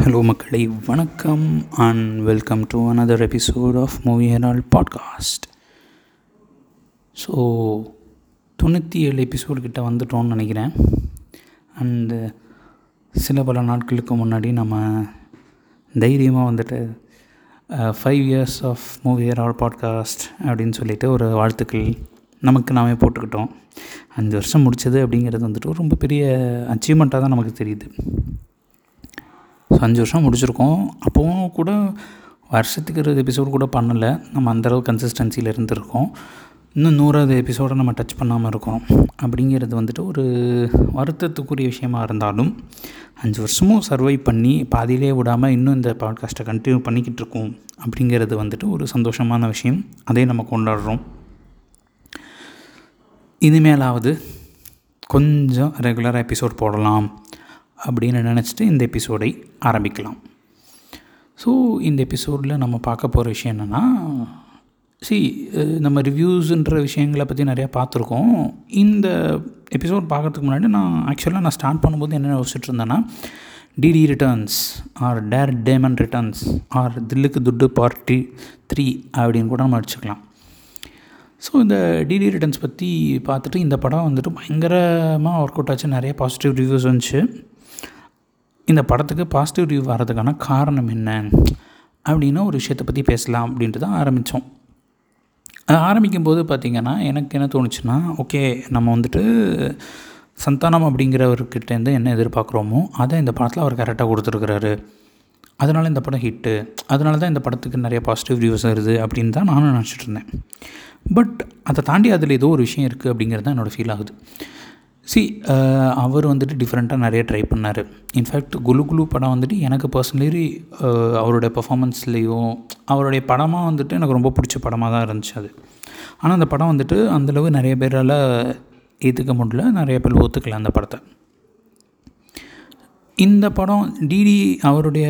Hello மக்களை வணக்கம் and welcome to another episode of movie herald podcast so தொண்ணூற்றி ஏழு எபிசோடு கிட்ட வந்துட்டோம்னு நினைக்கிறேன். அண்டு சில பல நாட்களுக்கு முன்னாடி நம்ம தைரியமாக வந்துட்டு five years of movie herald podcast அப்படின்னு சொல்லிட்டு ஒரு வாழ்த்துக்கள் நமக்கு நாமே போட்டுக்கிட்டோம். அஞ்சு வருஷம் முடிச்சது அப்படிங்கிறது வந்துட்டு ரொம்ப பெரிய அச்சீவ்மெண்ட்டாக தான் நமக்கு தெரியுது. அஞ்சு வருஷம் முடிச்சிருக்கோம். அப்போவும் கூட வருஷத்துக்கு இருபது எபிசோடு கூட பண்ணலை. நம்ம அந்தளவு கன்சிஸ்டன்சியில் இருந்திருக்கோம். இன்னும் நூறாவது எபிசோடை நம்ம டச் பண்ணாமல் இருக்கோம். அப்படிங்கிறது வந்துட்டு ஒரு வருத்தத்துக்குரிய விஷயமா இருந்தாலும் அஞ்சு வருஷமும் சர்வை பண்ணி பாதியிலே விடாமல் இன்னும் இந்த பாட்காஸ்ட்டை கண்டினியூ பண்ணிக்கிட்டு இருக்கோம். அப்படிங்கிறது வந்துட்டு ஒரு சந்தோஷமான விஷயம். அதே நம்ம கொண்டாடுறோம். இனிமேலாவது கொஞ்சம் ரெகுலராக எபிசோட் போடலாம். அப்படின்னு நினச்சிட்டு இந்த எபிசோடை ஆரம்பிக்கலாம். ஸோ இந்த எபிசோடில் நம்ம பார்க்க போகிற விஷயம் என்னென்னா சி நம்ம ரிவ்யூஸுன்ற விஷயங்களை பற்றி நிறையா பார்த்துருக்கோம். இந்த எபிசோட் பார்க்கறதுக்கு முன்னாடி நான் ஆக்சுவலாக நான் ஸ்டார்ட் பண்ணும்போது என்ன யோசிச்சுட்டு இருந்தேன்னா DD returns or dare demon returns or Dhilluku Dhuddu party three அப்படின்னு கூட நம்ம அடிச்சுக்கலாம் ஸோ இந்த டிடி ரிட்டர்ன்ஸ் பற்றி பார்த்துட்டு இந்த படம் வந்துட்டு பயங்கரமாக ஒர்க் அவுட் ஆச்சு. நிறைய பாசிட்டிவ் ரிவ்யூஸ் வந்துச்சு. இந்த படத்துக்கு பாசிட்டிவ் ரிவ்யூ வர்றதுக்கான காரணம் என்ன அப்படின்னா ஒரு விஷயத்தை பற்றி பேசலாம் அப்படின்ட்டு தான் ஆரம்பித்தோம் ஆரம்பிக்கும் போது பார்த்திங்கன்னா எனக்கு என்ன தோணுச்சுன்னா ஓகே நம்ம வந்துட்டு சந்தானம் அப்படிங்கிறவர்கிட்டேருந்து என்ன எதிர்பார்க்குறோமோ அதை இந்த படத்தில் அவர் கரெக்டாக கொடுத்துருக்குறாரு. அதனால் இந்த படம் ஹிட்டு அதனால தான் இந்த படத்துக்கு நிறைய பாசிட்டிவ் ரிவ்யூஸ் வருது அப்படின்னு தான் நானும் நினச்சிட்டு இருந்தேன். பட் அதை தாண்டி அதில் ஏதோ ஒரு விஷயம் இருக்குது அப்படிங்கிறது தான் என்னோடய ஃபீல் ஆகுது. சி அவர் வந்துட்டு டிஃப்ரெண்ட்டாக நிறைய ட்ரை பண்ணார். இன்ஃபேக்ட் குலு குலு படம் வந்துட்டு எனக்கு பர்சனலி அவருடைய பர்ஃபாமன்ஸ்லேயும் அவருடைய படமாக வந்துட்டு எனக்கு ரொம்ப பிடிச்ச படமாக தான் இருந்துச்சு அது. ஆனால் அந்த படம் வந்துட்டு அந்தளவு நிறைய பேரால் ஏற்றுக்க முடியல. நிறைய பேர் ஒத்துக்கல அந்த படத்தை. இந்த படம் டிடி அவருடைய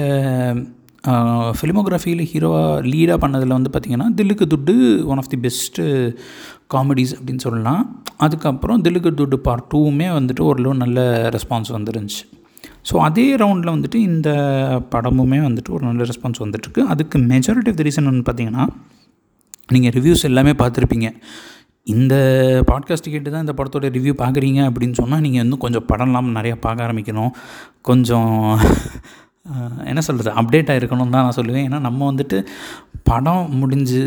ஃபிலிமோகிராஃபியில் ஹீரோவாக லீடாக பண்ணதில் வந்து பார்த்திங்கன்னா Dhilluku Dhuddu one of the best comedies அப்படின்னு சொல்லலாம். அதுக்கப்புறம் தில்லுக்கு துட்டு பார்ட் டூவுமே வந்துட்டு ஓரளவு நல்ல ரெஸ்பான்ஸ் வந்துருந்துச்சு. ஸோ அதே ரவுண்டில் வந்துட்டு இந்த படமுமே வந்துட்டு ஒரு நல்ல ரெஸ்பான்ஸ் வந்துட்டுருக்கு. அதுக்கு மெஜாரிட்டி ஆஃப் த ரீசன் வந்து பார்த்திங்கன்னா நீங்கள் ரிவ்யூஸ் எல்லாமே பார்த்துருப்பீங்க இந்த பாட்காஸ்ட் கேட்டு தான் இந்த படத்தோட ரிவ்யூ பார்க்குறீங்க அப்படின்னு சொன்னால் நீங்கள் இன்னும் கொஞ்சம் படம்லாம் நிறையா பார்க்க ஆரம்பிக்கணும். கொஞ்சம் என்ன சொல்கிறது அப்டேட் ஆகிருக்கணும் தான் நான் சொல்லுவேன். ஏன்னா நம்ம வந்துட்டு படம் முடிஞ்சு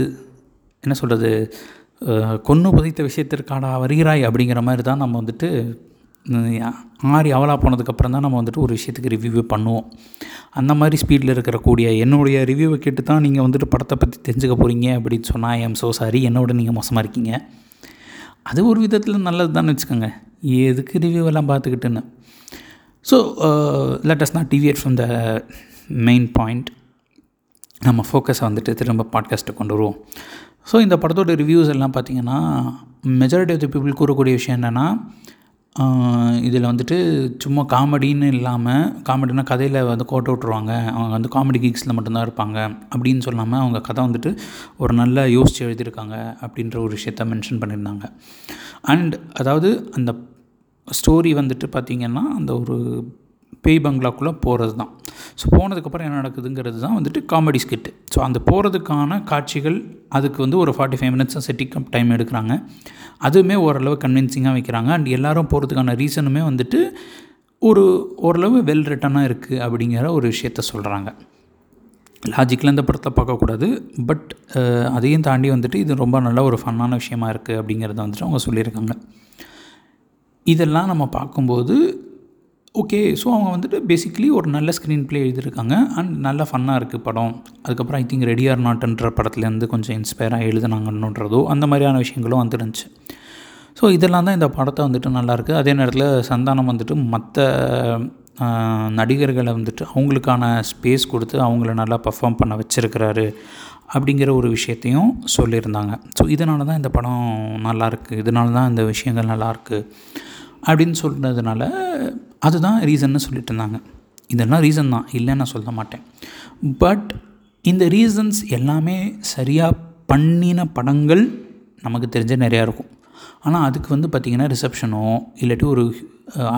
என்ன சொல்கிறது கொன்று புதைத்த விஷயத்திற்காடா வருகிறாய் அப்படிங்கிற மாதிரி தான் நம்ம வந்துட்டு ஆறி அவலா போனதுக்கப்புறம் தான் நம்ம வந்துட்டு ஒரு விஷயத்துக்கு ரிவ்யூ பண்ணுவோம். அந்த மாதிரி ஸ்பீடில் இருக்கிற கூடிய என்னுடைய ரிவ்யூவை கேட்டு தான் நீங்கள் வந்துட்டு படத்தை பற்றி தெரிஞ்சுக்க போகிறீங்க அப்படின்னு சொன்னால் ஐ எம் ஸோ சாரி என்னோட நீங்கள் மோசமாக இருக்கீங்க. அது ஒரு விதத்தில் நல்லது தான் வச்சுக்கோங்க. எதுக்கு ரிவ்யூவெல்லாம் எல்லாம் so let us not deviate from the main point நம்ம ஃபோக்கஸை வந்துட்டு திரும்ப பாட்காஸ்ட்டை கொண்டு வருவோம். ஸோ இந்த படத்தோட ரிவ்யூஸ் எல்லாம் பார்த்திங்கன்னா மெஜாரிட்டி ஆஃப் த பீப்புள் கூறக்கூடிய விஷயம் என்னென்னா இதில் வந்துட்டு சும்மா காமெடின்னு இல்லாமல் காமெடினா கதையில் வந்து கோட்டை விட்ருவாங்க அவங்க வந்து காமெடி கிக்ஸில் மட்டும்தான் இருப்பாங்க. அப்படின்னு சொல்லாமல் அவங்க கதை வந்துட்டு ஒரு நல்ல யோசித்து எழுதியிருக்காங்க அப்படின்ற ஒரு விஷயத்த மென்ஷன் பண்ணியிருந்தாங்க. அண்ட் அதாவது அந்த ஸ்டோரி வந்துட்டு பார்த்திங்கன்னா அந்த ஒரு பேய் பங்களாக்குள்ளே போகிறது தான் ஸோ போனதுக்கப்புறம் என்ன நடக்குதுங்கிறது தான் வந்துட்டு காமெடி ஸ்கிட்டு ஸோ அந்த போகிறதுக்கான காட்சிகள் அதுக்கு வந்து ஒரு forty five minutes setting up time எடுக்கிறாங்க. அதுவுமே ஓரளவு கன்வின்சிங்காக வைக்கிறாங்க. அண்ட் எல்லோரும் போகிறதுக்கான ரீசனுமே வந்துட்டு ஒரு ஓரளவு வெல் ரிட்டனாக இருக்குது அப்படிங்கிற ஒரு விஷயத்த சொல்கிறாங்க லாஜிக்கில் இந்த படத்தை பார்க்கக்கூடாது. பட் அதையும் தாண்டி வந்துட்டு இது ரொம்ப நல்ல ஒரு ஃபன்னான விஷயமா இருக்குது அப்படிங்கிறத வந்துட்டு அவங்க சொல்லியிருக்காங்க. இதெல்லாம் நம்ம பார்க்கும்போது ஓகே ஸோ அவங்க வந்துட்டு பேசிக்கலி ஒரு நல்ல ஸ்க்ரீன் ப்ளே எழுதியிருக்காங்க. அண்ட் நல்ல ஃபன்னாக இருக்குது படம். அதுக்கப்புறம் ஐ திங்க் ரெடி ஆர் நாட்ன்ற படத்துலேருந்து கொஞ்சம் இன்ஸ்பயராக எழுதுனாங்கன்றதோ அந்த மாதிரியான விஷயங்களும் வந்துருந்துச்சு ஸோ இதெல்லாம் தான் இந்த படத்தை வந்துட்டு நல்லாயிருக்கு. அதே நேரத்தில் சந்தானம் வந்துட்டு மற்ற நடிகர்களை வந்துட்டு அவங்களுக்கான ஸ்பேஸ் கொடுத்து அவங்கள நல்லா பர்ஃபார்ம் பண்ண வச்சுருக்கிறாரு அப்படிங்கிற ஒரு விஷயத்தையும் சொல்லியிருந்தாங்க. ஸோ இதனால தான் இந்த படம் நல்லாயிருக்கு. இதனால தான் இந்த விஷயங்கள் நல்லாயிருக்கு. அப்படின்னு சொல்கிறதுனால அதுதான் ரீசன்னு சொல்லிட்டு இருந்தாங்க. இதெல்லாம் ரீசன் தான். இல்லைன்னு நான் சொல்ல மாட்டேன். பட் இந்த ரீசன்ஸ் எல்லாமே சரியாக பண்ணின படங்கள் நமக்கு தெரிஞ்ச நிறையா இருக்கும். ஆனால் அதுக்கு வந்து பார்த்திங்கன்னா ரிசப்ஷனோ இல்லாட்டி ஒரு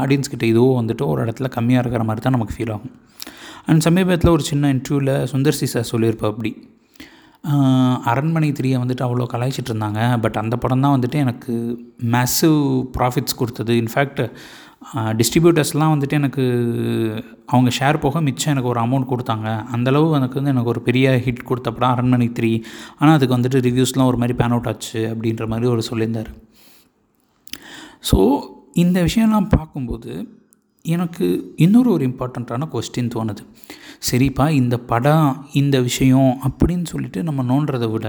ஆடியன்ஸ் கிட்ட இதுவோ வந்துட்டு ஒரு இடத்துல கம்மியாக இருக்கிற மாதிரி தான் நமக்கு ஃபீல் ஆகும். அண்ட் சமீபத்தில் ஒரு சின்ன இன்டர்வியூவில் சுந்தர் சி சார் சொல்லியிருப்பா அப்படி. அரண்மனை த்ரீயை வந்துட்டு அவ்வளோ கலாய்ச்சிட்டு இருந்தாங்க. பட் அந்த படம் தான் வந்துட்டு எனக்கு மேசிவ் ப்ராஃபிட்ஸ் கொடுத்தது. இன்ஃபேக்ட் டிஸ்ட்ரிபியூட்டர்ஸ்லாம் வந்துட்டு எனக்கு அவங்க ஷேர் போக மிச்சம் எனக்கு ஒரு அமௌண்ட் கொடுத்தாங்க. அந்தளவு எனக்கு வந்து எனக்கு ஒரு பெரிய ஹிட் கொடுத்த படம் அரண்மனை த்ரீ. ஆனால் அதுக்கு வந்துட்டு ரிவ்யூஸ்லாம் ஒரு மாதிரி பேன் அவுட் ஆச்சு அப்படின்ற மாதிரி ஒரு சொல்லியிருந்தார். ஸோ இந்த விஷயம்லாம் பார்க்கும்போது எனக்கு இன்னொரு ஒரு இம்பார்ட்டண்ட்டான கொஸ்டின் தோணுது. சரிப்பா இந்த படம் இந்த விஷயம் அப்படின்னு சொல்லிட்டு நம்ம நோன்றதை விட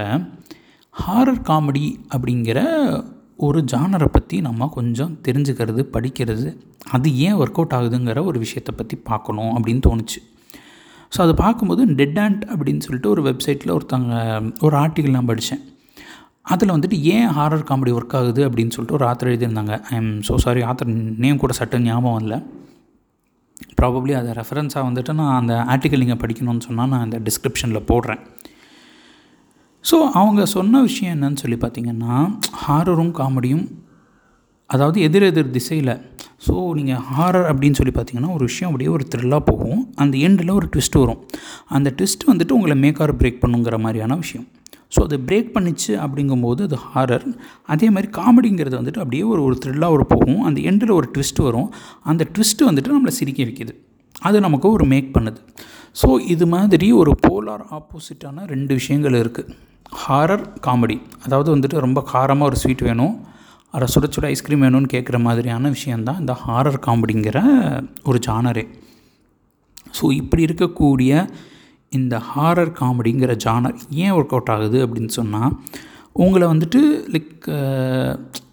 ஹாரர் காமெடி அப்படிங்கிற ஒரு ஜானரை பற்றி நம்ம கொஞ்சம் தெரிஞ்சுக்கிறது படிக்கிறது அது ஏன் ஒர்க் அவுட் ஆகுதுங்கிற ஒரு விஷயத்தை பற்றி பார்க்கணும் அப்படின்னு தோணுச்சு. ஸோ அதை பார்க்கும்போது டெட் ஆண்ட் அப்படின்னு சொல்லிட்டு ஒரு வெப்சைட்டில் ஒருத்தங்க ஒரு ஆர்டிக்கல் நான் படித்தேன் அதில் வந்துட்டு ஏன் ஹாரர் காமெடி ஒர்க் ஆகுது? அப்படின்னு சொல்லிட்டு ஒரு author எழுதியிருந்தாங்க. I am so sorry author name கூட சட்டம் ஞாபகம் இல்லை. ப்ராபப்ளி அதை ரெஃபரன்ஸாக வந்துட்டு நான் அந்த ஆர்டிக்கல் நீங்கள் படிக்கணும்னு சொன்னால் நான் அந்த டிஸ்கிரிப்ஷனில் போடுறேன். ஸோ அவங்க சொன்ன விஷயம் என்னன்னு சொல்லி பார்த்தீங்கன்னா ஹாரரும் காமெடியும் அதாவது எதிர் எதிர் திசையில். ஸோ நீங்கள் ஹாரர் அப்படின்னு சொல்லி பார்த்தீங்கன்னா ஒரு விஷயம் அப்படியே ஒரு த்ரில்லாக போகும். அந்த எண்டில் ஒரு ட்விஸ்ட் வரும். அந்த ட்விஸ்ட் வந்துட்டு உங்களை மேக் ஆர் பிரேக் பண்ணுங்கிற மாதிரியான விஷயம். ஸோ அதை பிரேக் பண்ணிச்சு அப்படிங்கும்போது அது ஹாரர் அதே மாதிரி காமெடிங்கிறது வந்துட்டு அப்படியே ஒரு ஒரு த்ரில்லாக ஒரு போகும். அந்த எண்டில் ஒரு ட்விஸ்ட் வரும். அந்த ட்விஸ்ட்டு வந்துட்டு நம்மளை சிரிக்க வைக்கிது. அது நமக்கு ஒரு மேக் பண்ணுது. ஸோ இது மாதிரி ஒரு போலார் ஆப்போசிட்டான ரெண்டு விஷயங்கள் இருக்குது ஹாரர் காமெடி அதாவது வந்துட்டு ரொம்ப காரமாக ஒரு ஸ்வீட் வேணும். அதை சுட சுட ஐஸ்கிரீம் வேணும்னு கேட்குற மாதிரியான விஷயந்தான் இந்த ஹாரர் காமெடிங்கிற ஒரு ஜானரே ஸோ இப்படி இருக்கக்கூடிய இந்த ஹாரர் காமெடிங்கிற ஜானர் ஏன் ஒர்க் அவுட் ஆகுது அப்படின்னு சொன்னால் உங்களை வந்துட்டு லைக்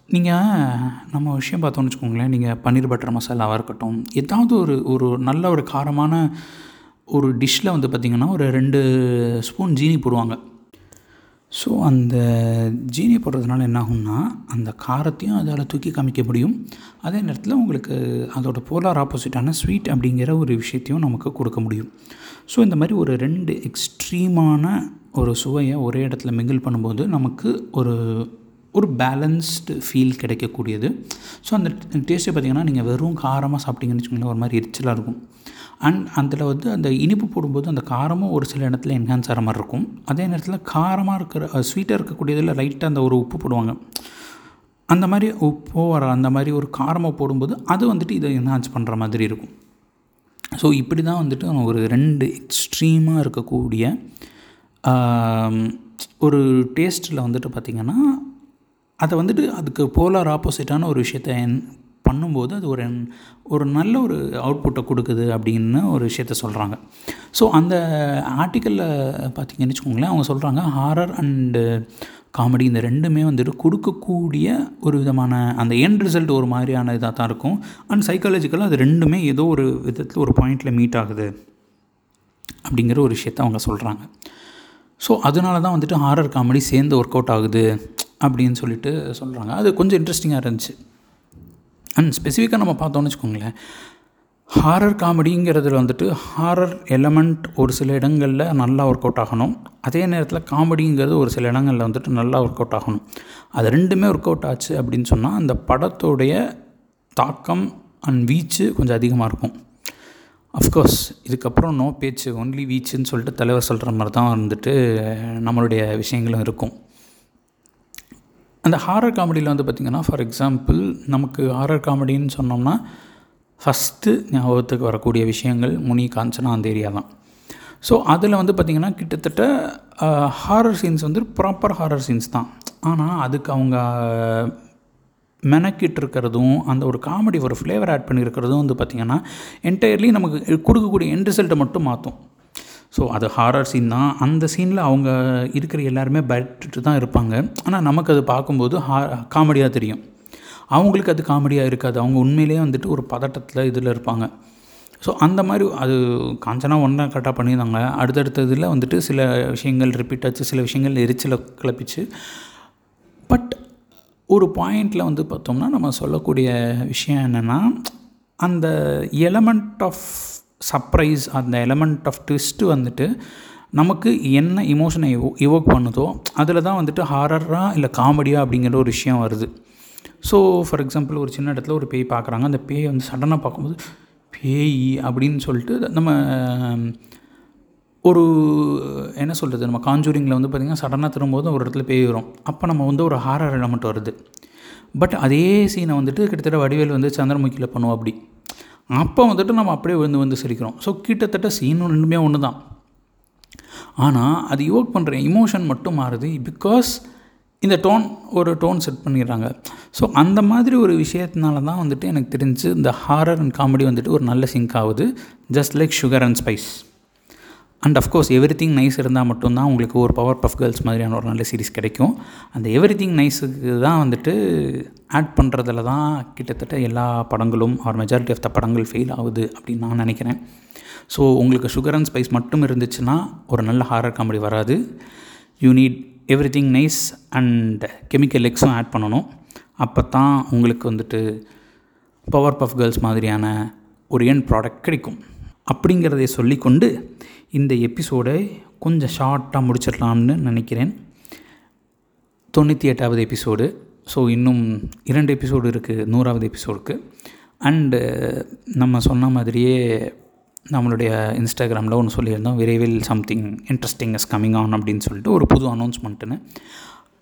நீங்கள் நம்ம விஷயம் பார்த்தோம்னு வச்சுக்கோங்களேன் நீங்கள் பன்னீர் பட்டர் மசாலாவாக இருக்கட்டும் ஏதாவது ஒரு ஒரு நல்ல ஒரு காரமான ஒரு டிஷ்ஷில் வந்து பார்த்திங்கன்னா ஒரு ரெண்டு ஸ்பூன் ஜீனி போடுவாங்க. ஸோ அந்த ஜீனி போடுறதுனால என்ன ஆகும்னா அந்த காரத்தையும் அதால் தூக்கி காமிக்க முடியும். அதே நேரத்தில் உங்களுக்கு அதோட போலார் ஆப்போசிட்டான ஸ்வீட் அப்படிங்கிற ஒரு விஷயத்தையும் நமக்கு கொடுக்க முடியும். ஸோ இந்த மாதிரி ஒரு ரெண்டு எக்ஸ்ட்ரீமான ஒரு சுவையை ஒரே இடத்துல மிங்கிள் பண்ணும்போது நமக்கு ஒரு ஒரு பேலன்ஸ்டு ஃபீல் கிடைக்கக்கூடியது. ஸோ அந்த டேஸ்ட்டை பார்த்திங்கன்னா நீங்கள் வெறும் காரமாக சாப்பிட்டீங்கன்னு வச்சுக்கோங்களேன் ஒரு மாதிரி எரிச்சலாக இருக்கும். அண்ட் அதில் வந்து அந்த இனிப்பு போடும்போது அந்த காரமும் ஒரு சில இடத்துல என்ஹான்ஸ் ஆகிற மாதிரி இருக்கும். அதே நேரத்தில் காரமாக இருக்கிற ஸ்வீட்டாக இருக்கக்கூடியதில் லைட்டாக அந்த ஒரு உப்பு போடுவாங்க. அந்த மாதிரி உப்போ வர அந்த மாதிரி ஒரு காரமாக போடும்போது அது வந்துட்டு இதை என்ஹான்ஸ் பண்ணுற மாதிரி இருக்கும். ஸோ இப்படி தான் வந்துட்டு ஒரு ரெண்டு எக்ஸ்ட்ரீமாக இருக்கக்கூடிய ஒரு டேஸ்ட்டில் வந்துட்டு பார்த்திங்கன்னா அதை வந்துட்டு அதுக்கு போலார் ஆப்போசிட்டான ஒரு விஷயத்த பண்ணும்போது அது ஒரு ஒரு நல்ல ஒரு அவுட்புட்டை கொடுக்குது அப்படின்னு ஒரு விஷயத்த சொல்கிறாங்க ஸோ அந்த ஆர்டிக்கலில் பார்த்தீங்கன்னு வச்சுக்கோங்களேன் அவங்க சொல்கிறாங்க ஹாரர் அண்டு காமெடி இந்த ரெண்டுமே வந்துட்டு கொடுக்கக்கூடிய ஒரு விதமான அந்த எண்ட் ரிசல்ட் ஒரு மாதிரியான இதாக தான் இருக்கும். அண்ட் சைக்காலஜிக்கலாக அது ரெண்டுமே ஏதோ ஒரு விதத்தில் ஒரு பாயிண்டில் மீட் ஆகுது. அப்படிங்கிற ஒரு விஷயத்த அவங்க சொல்கிறாங்க ஸோ அதனால தான் வந்துட்டு ஹாரர் காமெடி சேர்ந்து ஒர்க் அவுட் ஆகுது அப்படின்னு சொல்லிட்டு சொல்கிறாங்க அது கொஞ்சம் இன்ட்ரெஸ்டிங்காக இருந்துச்சு. அண்ட் ஸ்பெசிஃபிக்காக நம்ம பார்த்தோம்னு வச்சுக்கோங்களேன் ஹாரர் காமெடிங்கிறதுல வந்துட்டு ஹாரர் எலமெண்ட் ஒரு சில இடங்களில் நல்லா ஒர்க் அவுட் ஆகணும். அதே நேரத்தில் காமெடிங்கிறது ஒரு சில இடங்களில் வந்துட்டு நல்லா ஒர்க் அவுட் ஆகணும். அது ரெண்டுமே ஒர்க் அவுட் ஆச்சு அப்படின்னு சொன்னால் அந்த படத்தோடைய தாக்கம் அண்ட் வீச்சு கொஞ்சம் அதிகமாக இருக்கும். அஃப்கோர்ஸ் இதுக்கப்புறம் நோ பேச்சு ஒன்லி வீச்சுன்னு சொல்லிட்டு தலைவர் சொல்கிற மாதிரி தான் வந்துட்டு நம்மளுடைய விஷயங்களும் இருக்கும். அந்த ஹாரர் காமெடியில் வந்து பார்த்திங்கன்னா ஃபார் எக்ஸாம்பிள் நமக்கு ஹாரர் காமெடின்னு சொன்னோம்னா ஃபஸ்ட்டு ஞாபகத்துக்கு வரக்கூடிய விஷயங்கள் முனி காஞ்சனா அந்த ஏரியா தான். ஸோ அதில் வந்து பார்த்திங்கன்னா கிட்டத்தட்ட ஹாரர் சீன்ஸ் வந்து ப்ராப்பர் ஹாரர் சீன்ஸ் தான். ஆனால் அதுக்கு அவங்க மெனக்கிட்டு இருக்கிறதும் அந்த ஒரு காமெடி ஒரு ஃப்ளேவர் ஆட் பண்ணியிருக்கிறதும் வந்து பார்த்திங்கன்னா என்டையர்லி நமக்கு கொடுக்கக்கூடிய என் ரிசல்ட்டை மட்டும் மாற்றும். ஸோ அது ஹாரர் சீன் தான். அந்த சீனில் அவங்க இருக்கிற எல்லாருமே பயட்டுட்டு தான் இருப்பாங்க. ஆனால் நமக்கு அது பார்க்கும்போது ஹா காமெடியாக தெரியும். அவங்களுக்கு அது காமெடியாக இருக்காது. அவங்க உண்மையிலேயே வந்துட்டு ஒரு பதட்டத்தில் இதில் இருப்பாங்க. ஸோ அந்த மாதிரி அது காஞ்சனா ஒன்றா கரெக்டாக பண்ணியிருந்தாங்க. அடுத்தடுத்த இதில் வந்துட்டு சில விஷயங்கள் ரிப்பீட் ஆச்சு. சில விஷயங்கள் எரிச்சலை கிளப்பிச்சு. பட் ஒரு பாயிண்டில் வந்து பார்த்தோம்னா நம்ம சொல்லக்கூடிய விஷயம் என்னென்னா அந்த எலமெண்ட் ஆஃப் சர்ப்ரைஸ் அந்த எலமெண்ட் ஆஃப் ட்விஸ்ட்டு வந்துட்டு நமக்கு என்ன இமோஷனை இவோ இவோக் பண்ணுதோ அதில் தான் வந்துட்டு ஹாரராக இல்லை காமெடியா அப்படிங்கிற ஒரு விஷயம் வருது. ஸோ ஃபார் எக்ஸாம்பிள் ஒரு சின்ன இடத்துல ஒரு பேய் பார்க்குறாங்க அந்த பேய் வந்து சடனாக பார்க்கும்போது பேய் அப்படின்னு சொல்லிட்டு நம்ம ஒரு என்ன சொல்கிறது நம்ம காஞ்சூரிங்கில் வந்து பார்த்திங்கன்னா சடனாக திரும்போது ஒரு இடத்துல பேய் வரும். அப்போ நம்ம வந்து ஒரு ஹாரர் எலமெண்ட் வருது. பட் அதே சீனை வந்துட்டு கிட்டத்தட்ட வடிவேல் வந்து சந்திரமுகியில் பண்ணுவோம் அப்படி. அப்போ வந்துட்டு நம்ம அப்படியே விழுந்து வந்து சிரிக்கிறோம். ஸோ கிட்டத்தட்ட சீனும் ரெண்டுமே ஒன்று தான் ஆனால் அது யோக் பண்ணுற இமோஷன் மட்டும் மாறுது பிகாஸ் இந்த டோன் ஒரு டோன் செட் பண்ணிடுறாங்க. ஸோ அந்த மாதிரி ஒரு விஷயத்தினால தான் வந்துட்டு எனக்கு தெரிஞ்சு இந்த ஹாரர் அண்ட் காமெடி வந்துட்டு ஒரு நல்ல சிங்க் ஆகுது. Just like sugar and spice and of course everything nice இருந்தால் மட்டும்தான் உங்களுக்கு ஒரு பவர் பஃப் கேர்ள்ஸ் மாதிரியான ஒரு நல்ல சீரிஸ் கிடைக்கும். அந்த எவ்ரி திங் நைஸுக்கு தான் வந்துட்டு ஆட் பண்ணுறதுல தான் கிட்டத்தட்ட எல்லா படங்களும் ஆர் மெஜாரிட்டி ஆஃப் த படங்கள் ஃபெயில் ஆகுது அப்படின்னு நான் நினைக்கிறேன். ஸோ உங்களுக்கு சுகர் அண்ட் ஸ்பைஸ் மட்டும் இருந்துச்சுன்னா ஒரு நல்ல ஹாரர் காமெடி வராது. You need everything nice and chemical எக்ஸும் ஆட் பண்ணணும். அப்போ தான் உங்களுக்கு வந்துட்டு பவர் பஃப் கேர்ள்ஸ் மாதிரியான ஒரு என் ப்ராடக்ட் கிடைக்கும். அப்படிங்கிறதை சொல்லிக்கொண்டு இந்த எபிசோடை கொஞ்சம் ஷார்ட்டாக முடிச்சிடலாம்னு நினைக்கிறேன். தொண்ணூற்றி எட்டாவது எபிசோடு. ஸோ இன்னும் இரண்டு எபிசோடு இருக்குது நூறாவது எபிசோடுக்கு. அண்டு uh, நம்ம சொன்ன மாதிரியே நம்மளுடைய இன்ஸ்டாகிராமில் ஒன்று சொல்லியிருந்தோம் விரைவில் something interesting is coming on அப்படின்னு சொல்லிட்டு ஒரு புது அனௌன்ஸ்மெண்ட்டுன்னு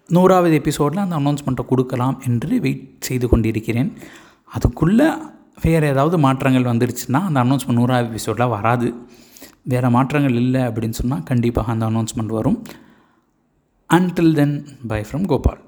நூறாவது எபிசோடில் அந்த அனௌன்ஸ்மெண்ட்டை கொடுக்கலாம் என்று வெயிட் செய்து கொண்டிருக்கிறேன். அதுக்குள்ளே வேறு ஏதாவது மாற்றங்கள் வந்துருச்சுன்னா அந்த அனௌன்ஸ்மெண்ட் நூறாவது எபிசோடில் வராது. வேறு மாற்றங்கள் இல்லை அப்படின்னு சொன்னால் கண்டிப்பாக அந்த அனௌன்ஸ்மெண்ட் வரும். Until then bye from Gopal